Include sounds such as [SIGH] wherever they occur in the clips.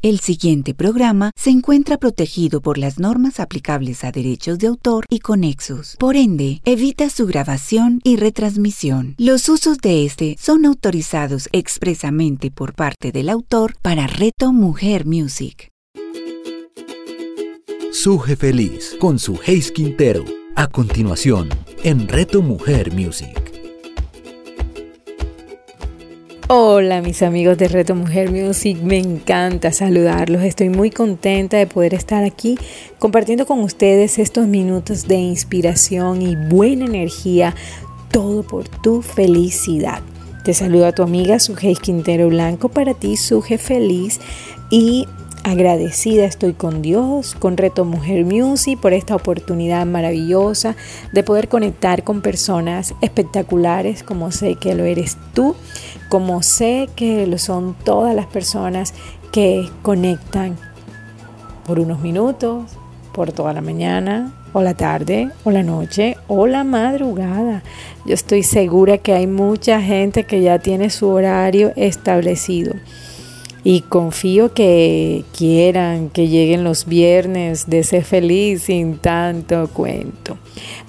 El siguiente programa se encuentra protegido por las normas aplicables a derechos de autor y conexos. Por ende, evita su grabación y retransmisión. Los usos de este son autorizados expresamente por parte del autor para Reto Mujer Music. Suje Feliz con su Hayes Quintero. A continuación, en Reto Mujer Music. Hola mis amigos de Reto Mujer Music, me encanta saludarlos, estoy muy contenta de poder estar aquí compartiendo con ustedes estos minutos de inspiración y buena energía, todo por tu felicidad. Te saludo a tu amiga Suje Quintero Blanco, para ti Suje Feliz y agradecida estoy con Dios, con Reto Mujer Music por esta oportunidad maravillosa de poder conectar con personas espectaculares como sé que lo eres tú como sé que lo son todas las personas que conectan por unos minutos, por toda la mañana, o la tarde, o la noche, o la madrugada. Yo estoy segura que hay mucha gente que ya tiene su horario establecido. Y confío que quieran que lleguen los viernes de ser feliz sin tanto cuento.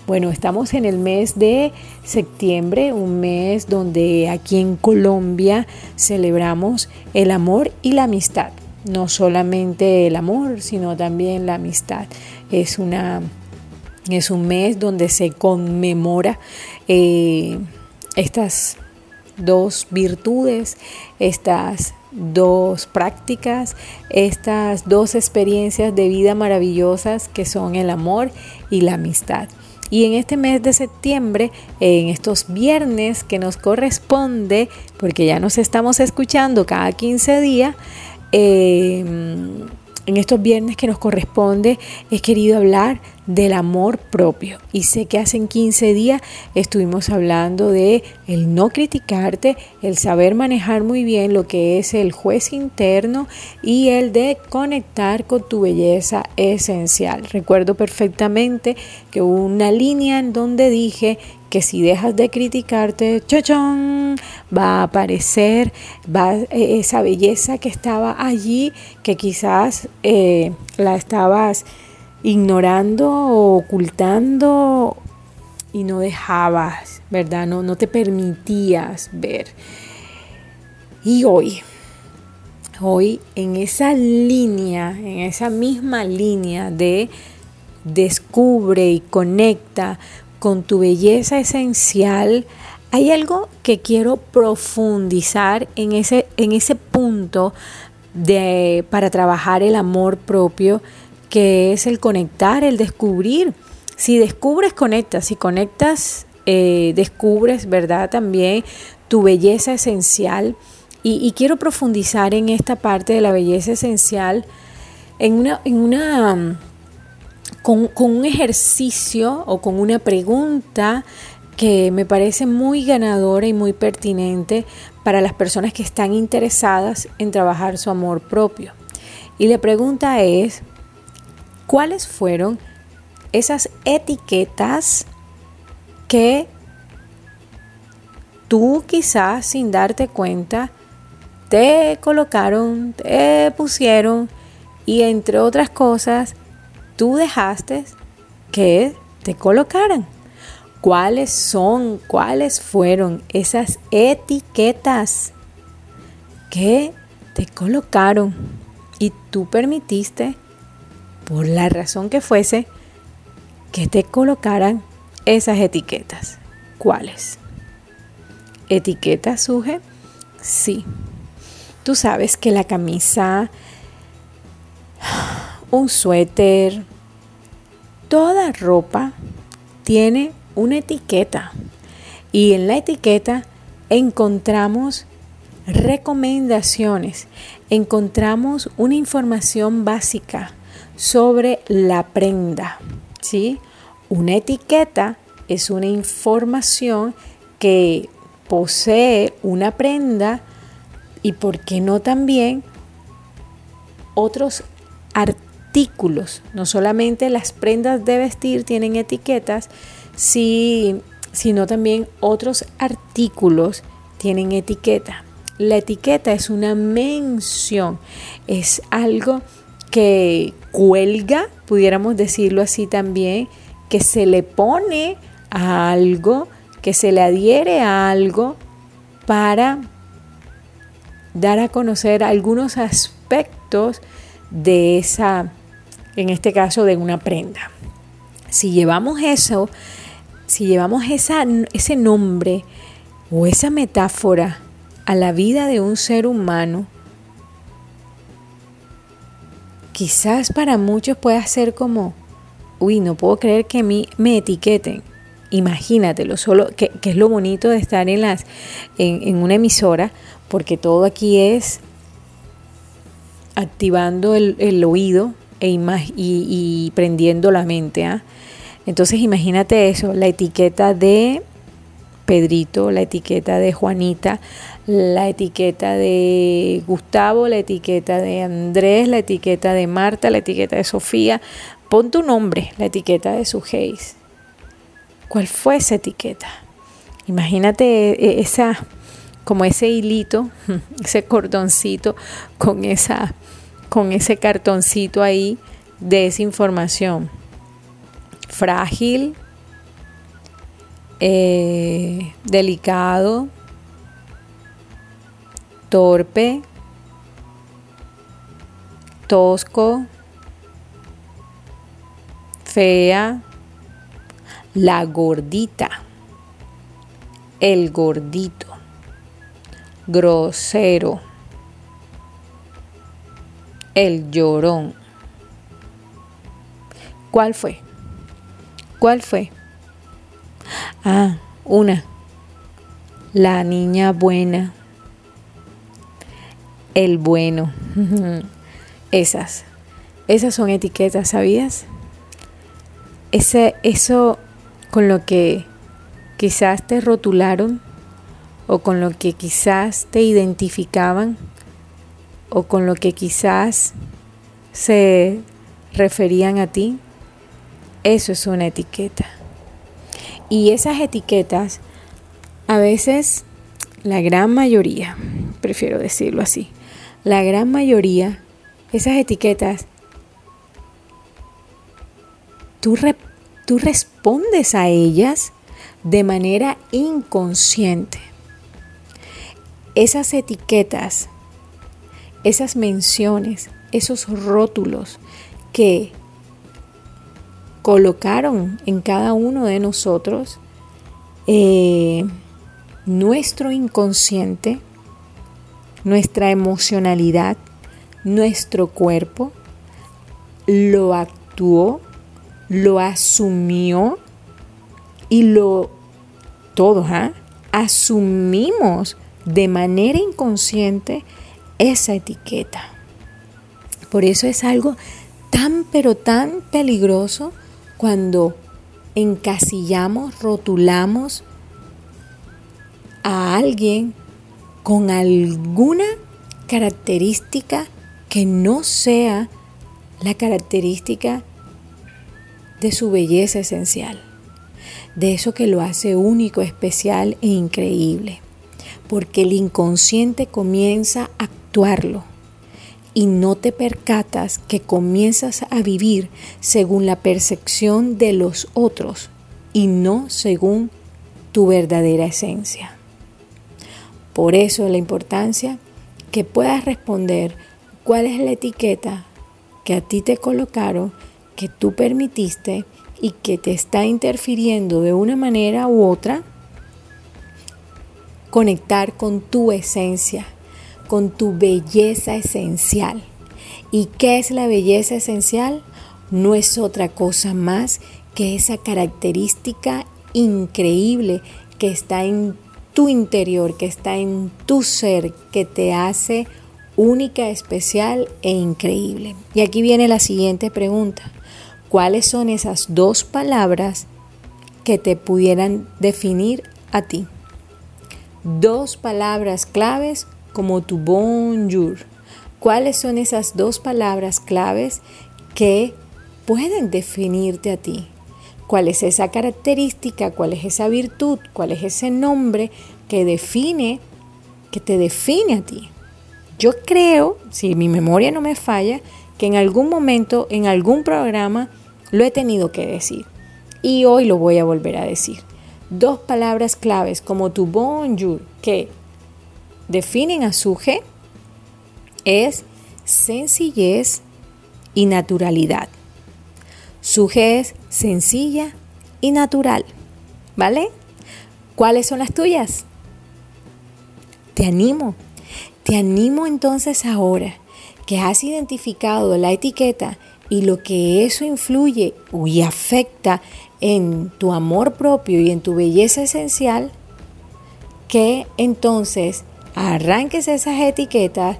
Bueno, estamos en el mes de septiembre, un mes donde aquí en Colombia celebramos el amor y la amistad. No solamente el amor, sino también la amistad. Es, una, es un mes donde se conmemora eh, estas dos virtudes, estas dos prácticas, estas dos experiencias de vida maravillosas que son el amor y la amistad. Y en este mes de septiembre, en estos viernes que nos corresponde, porque ya nos estamos escuchando cada 15 días, eh, en estos viernes que nos corresponde, he querido hablar del amor propio. Y sé que hace 15 días estuvimos hablando de el no criticarte, el saber manejar muy bien lo que es el juez interno y el de conectar con tu belleza esencial. Recuerdo perfectamente que hubo una línea en donde dije que si dejas de criticarte, chochón, va a aparecer va, eh, esa belleza que estaba allí, que quizás eh, la estabas ignorando o ocultando y no dejabas, ¿verdad? No, no te permitías ver. Y hoy, hoy en esa línea, en esa misma línea de descubre y conecta con tu belleza esencial, hay algo que quiero profundizar en ese, en ese punto de, para trabajar el amor propio que es el conectar, el descubrir. Si descubres, conectas. Si conectas, eh, descubres, ¿verdad? También tu belleza esencial. Y, quiero profundizar en esta parte de la belleza esencial en una, en una con, un ejercicio o con una pregunta que me parece muy ganadora y muy pertinente para las personas que están interesadas en trabajar su amor propio. Y la pregunta es, cuáles fueron esas etiquetas que tú quizás sin darte cuenta te colocaron, te pusieron y entre otras cosas tú dejaste que te colocaran. ¿Cuáles son, cuáles fueron esas etiquetas que te colocaron y tú permitiste por la razón que fuese, que te colocaran esas etiquetas. ¿Cuáles? ¿Etiquetas suje? Sí. Tú sabes que la camisa, un suéter, toda ropa tiene una etiqueta. Y en la etiqueta encontramos recomendaciones, encontramos una información básica sobre la prenda. ¿sí? Una etiqueta es una información que posee una prenda y, ¿por qué no también otros artículos? No solamente las prendas de vestir tienen etiquetas, sino también otros artículos tienen etiqueta. la etiqueta es una mención, es algo que cuelga, pudiéramos decirlo así también, que se le pone a algo, que se le adhiere a algo para dar a conocer algunos aspectos de esa, en este caso, de una prenda. Si llevamos eso, si llevamos esa, ese nombre o esa metáfora a la vida de un ser humano, quizás para muchos pueda ser como, uy, no puedo creer que mí me etiqueten. Imagínatelo, solo que, es lo bonito de estar en, las, en, una emisora, porque todo aquí es activando el, oído e y, y, prendiendo la mente. ¿ah? Entonces imagínate eso, la etiqueta de Pedrito, la etiqueta de Juanita, la etiqueta de Gustavo, la etiqueta de Andrés, la etiqueta de Marta, la etiqueta de Sofía. Pon tu nombre, la etiqueta de su Hayes. ¿Cuál fue esa etiqueta? Imagínate e, esa, como ese hilito, [LAUGHS] ese cordoncito con esa, con ese cartoncito ahí de esa información. Frágil, eh, delicado, torpe, tosco, fea, la gordita, el gordito, grosero, el llorón. ¿Cuál fue? ¿Cuál fue? Ah, una. La niña buena. El bueno. [LAUGHS] Esas. Esas son etiquetas, ¿sabías? Ese, eso con lo que quizás te rotularon o con lo que quizás te identificaban o con lo que quizás se referían a ti, eso es una etiqueta. Y esas etiquetas, a veces, la gran mayoría, prefiero decirlo así, la gran mayoría, esas etiquetas, tú, tú respondes a ellas de manera inconsciente. Esas etiquetas, esas menciones, esos rótulos que colocaron en cada uno de nosotros eh, nuestro inconsciente, nuestra emocionalidad, nuestro cuerpo, lo actuó, lo asumió y lo todos ¿ah? asumimos de manera inconsciente esa etiqueta. Por eso es algo tan pero tan peligroso cuando encasillamos, rotulamos a alguien con alguna característica que no sea la característica de su belleza esencial, de eso que lo hace único, especial e increíble, porque el inconsciente comienza a actuarlo y no te percatas que comienzas a vivir según la percepción de los otros y no según tu verdadera esencia. Por eso la importancia que puedas responder cuál es la etiqueta que a ti te colocaron, que tú permitiste y que te está interfiriendo de una manera u otra, conectar con tu esencia con tu belleza esencial. ¿Y qué es la belleza esencial? No es otra cosa más que esa característica increíble que está en tu interior, que está en tu ser, que te hace única, especial e increíble. Y aquí viene la siguiente pregunta. ¿Cuáles son esas dos palabras que te pudieran definir a ti? Dos palabras claves como tu bonjour. ¿Cuáles son esas dos palabras claves que pueden definirte a ti? ¿Cuál es esa característica? ¿Cuál es esa virtud? ¿Cuál es ese nombre que define que te define a ti. Yo creo, si mi memoria no me falla, que en algún momento, en algún programa, lo he tenido que decir. Y hoy lo voy a volver a decir. Dos palabras claves como tu bonjour, que definen a Suje, es sencillez y naturalidad. Suje es sencilla y natural. ¿Vale? ¿Cuáles son las tuyas? Te animo. Te animo entonces ahora que has identificado la etiqueta y lo que eso influye y afecta en tu amor propio y en tu belleza esencial, que entonces arranques esas etiquetas,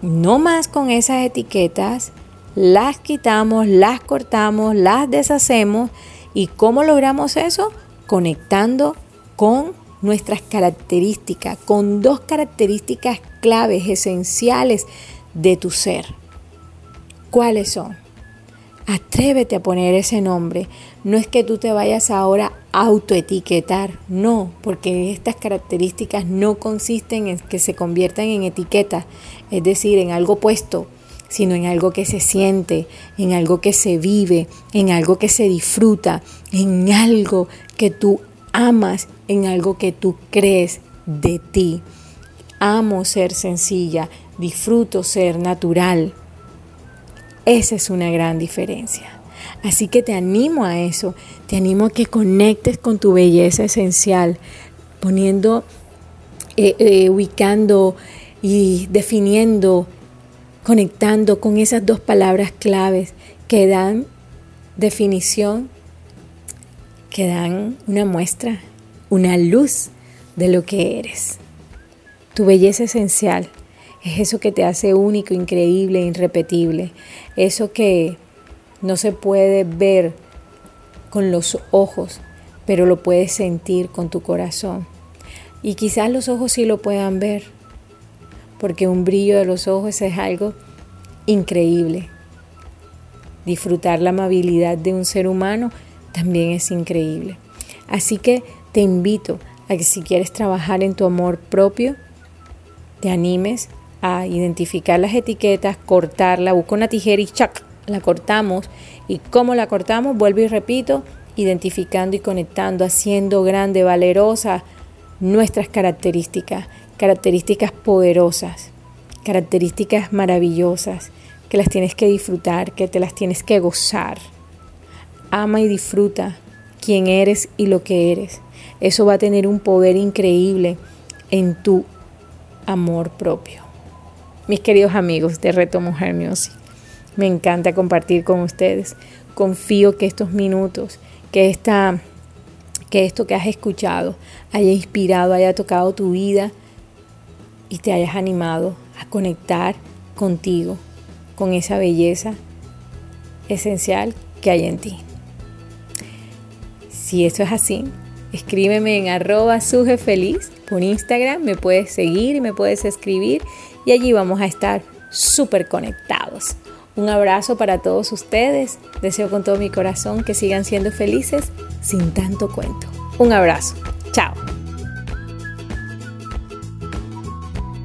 no más con esas etiquetas, las quitamos, las cortamos, las deshacemos. ¿Y cómo logramos eso? Conectando con nuestras características, con dos características claves, esenciales de tu ser. ¿Cuáles son? Atrévete a poner ese nombre. No es que tú te vayas ahora a autoetiquetar, no, porque estas características no consisten en que se conviertan en etiquetas, es decir, en algo puesto, sino en algo que se siente, en algo que se vive, en algo que se disfruta, en algo que tú amas en algo que tú crees de ti. Amo ser sencilla, disfruto ser natural. Esa es una gran diferencia. Así que te animo a eso, te animo a que conectes con tu belleza esencial, poniendo, eh, eh, ubicando y definiendo, conectando con esas dos palabras claves que dan definición que dan una muestra, una luz de lo que eres. Tu belleza esencial es eso que te hace único, increíble, irrepetible. Eso que no se puede ver con los ojos, pero lo puedes sentir con tu corazón. Y quizás los ojos sí lo puedan ver, porque un brillo de los ojos es algo increíble. Disfrutar la amabilidad de un ser humano también es increíble. Así que te invito a que si quieres trabajar en tu amor propio, te animes a identificar las etiquetas, cortarla, busca una tijera y chac, la cortamos. ¿Y cómo la cortamos? Vuelvo y repito, identificando y conectando, haciendo grande, valerosa nuestras características, características poderosas, características maravillosas, que las tienes que disfrutar, que te las tienes que gozar. Ama y disfruta quién eres y lo que eres. Eso va a tener un poder increíble en tu amor propio. Mis queridos amigos de Reto Mujer Music, me encanta compartir con ustedes. Confío que estos minutos, que esta que esto que has escuchado haya inspirado, haya tocado tu vida y te hayas animado a conectar contigo, con esa belleza esencial que hay en ti. Si esto es así, escríbeme en arroba sujefeliz por Instagram, me puedes seguir y me puedes escribir y allí vamos a estar súper conectados. Un abrazo para todos ustedes, deseo con todo mi corazón que sigan siendo felices sin tanto cuento. Un abrazo, chao.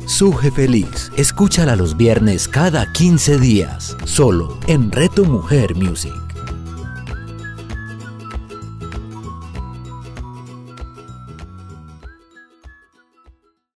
Suje Feliz, escúchala los viernes cada 15 días, solo en Reto Mujer Music.